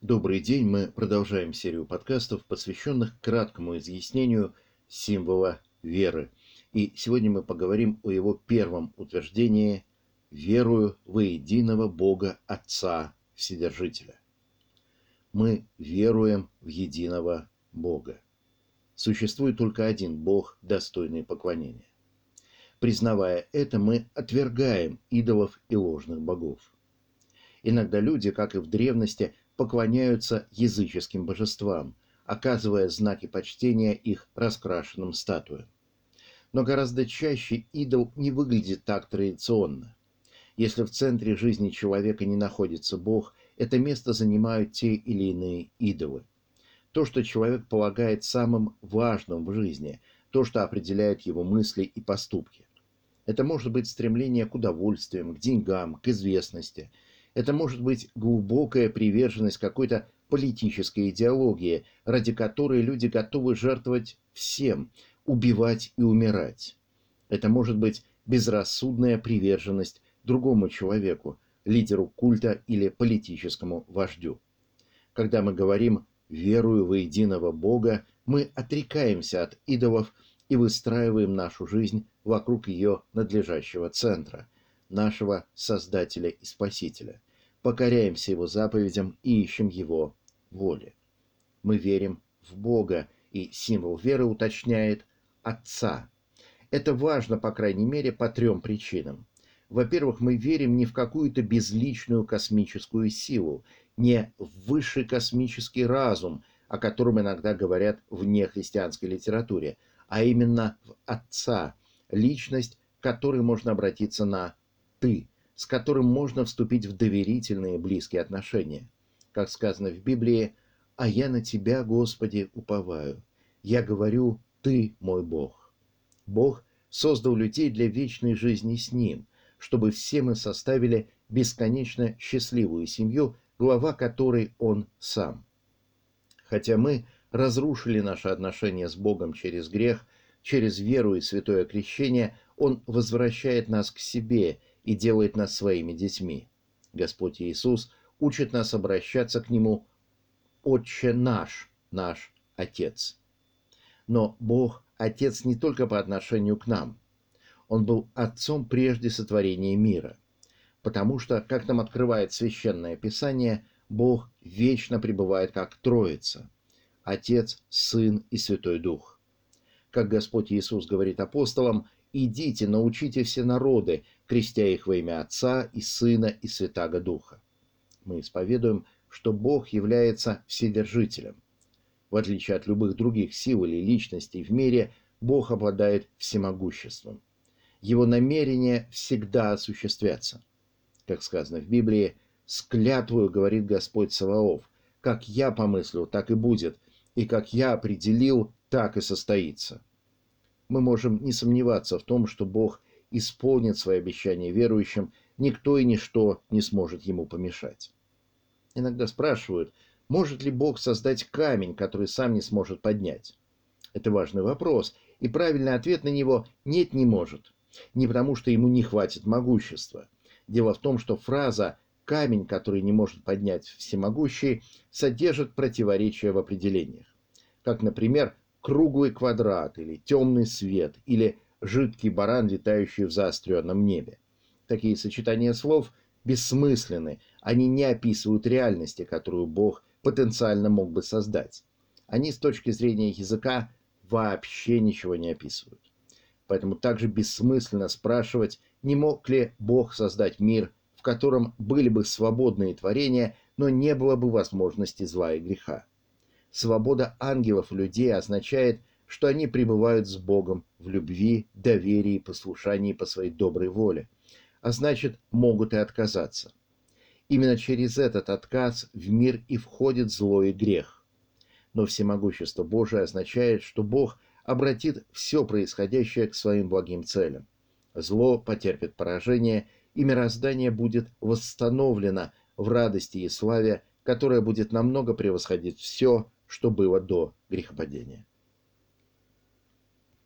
Добрый день, мы продолжаем серию подкастов, посвященных краткому изъяснению символа веры. И сегодня мы поговорим о его первом утверждении «Верую во единого Бога Отца Вседержителя». Мы веруем в единого Бога. Существует только один Бог, достойный поклонения. Признавая это, мы отвергаем идолов и ложных богов. Иногда люди, как и в древности, поклоняются языческим божествам, оказывая знаки почтения их раскрашенным статуям. Но гораздо чаще идол не выглядит так традиционно. Если в центре жизни человека не находится Бог, это место занимают те или иные идолы. То, что человек полагает самым важным в жизни, то, что определяет его мысли и поступки. Это может быть стремление к удовольствиям, к деньгам, к известности – это может быть глубокая приверженность какой-то политической идеологии, ради которой люди готовы жертвовать всем, убивать и умирать. Это может быть безрассудная приверженность другому человеку, лидеру культа или политическому вождю. Когда мы говорим «верую во единого Бога», мы отрекаемся от идолов и выстраиваем нашу жизнь вокруг ее надлежащего центра, нашего Создателя и Спасителя – покоряемся Его заповедям и ищем Его воли. Мы верим в Бога, и символ веры уточняет Отца. Это важно, по крайней мере, по трем причинам. Во-первых, мы верим не в какую-то безличную космическую силу, не в высший космический разум, о котором иногда говорят в нехристианской литературе, а именно в Отца, личность, к которой можно обратиться на «ты», с которым можно вступить в доверительные близкие отношения. Как сказано в Библии, «А я на Тебя, Господи, уповаю. Я говорю, Ты мой Бог». Бог создал людей для вечной жизни с Ним, чтобы все мы составили бесконечно счастливую семью, глава которой Он сам. Хотя мы разрушили наши отношения с Богом через грех, через веру и святое крещение, Он возвращает нас к себе и делает нас своими детьми. Господь Иисус учит нас обращаться к Нему «Отче наш, наш Отец». Но Бог – Отец не только по отношению к нам. Он был Отцом прежде сотворения мира. Потому что, как нам открывает Священное Писание, Бог вечно пребывает как Троица – Отец, Сын и Святой Дух. Как Господь Иисус говорит апостолам, «Идите, научите все народы, крестя их во имя Отца и Сына и Святаго Духа». Мы исповедуем, что Бог является Вседержителем. В отличие от любых других сил или личностей в мире, Бог обладает всемогуществом. Его намерения всегда осуществятся. Как сказано в Библии, «С клятвою, говорит Господь Саваоф, как я помыслил, так и будет, и как я определил, так и состоится» мы можем не сомневаться в том, что Бог исполнит свои обещания верующим, никто и ничто не сможет ему помешать. Иногда спрашивают, может ли Бог создать камень, который сам не сможет поднять? Это важный вопрос, и правильный ответ на него «нет, не может». Не потому, что ему не хватит могущества. Дело в том, что фраза «камень, который не может поднять всемогущий» содержит противоречия в определениях. Как, например, круглый квадрат или темный свет или жидкий баран, летающий в заостренном небе. Такие сочетания слов бессмысленны, они не описывают реальности, которую Бог потенциально мог бы создать. Они с точки зрения языка вообще ничего не описывают. Поэтому также бессмысленно спрашивать, не мог ли Бог создать мир, в котором были бы свободные творения, но не было бы возможности зла и греха. Свобода ангелов людей означает, что они пребывают с Богом в любви, доверии послушании по своей доброй воле, а значит, могут и отказаться. Именно через этот отказ в мир и входит зло и грех. Но всемогущество Божие означает, что Бог обратит все происходящее к своим благим целям. Зло потерпит поражение, и мироздание будет восстановлено в радости и славе, которая будет намного превосходить все, что было до грехопадения.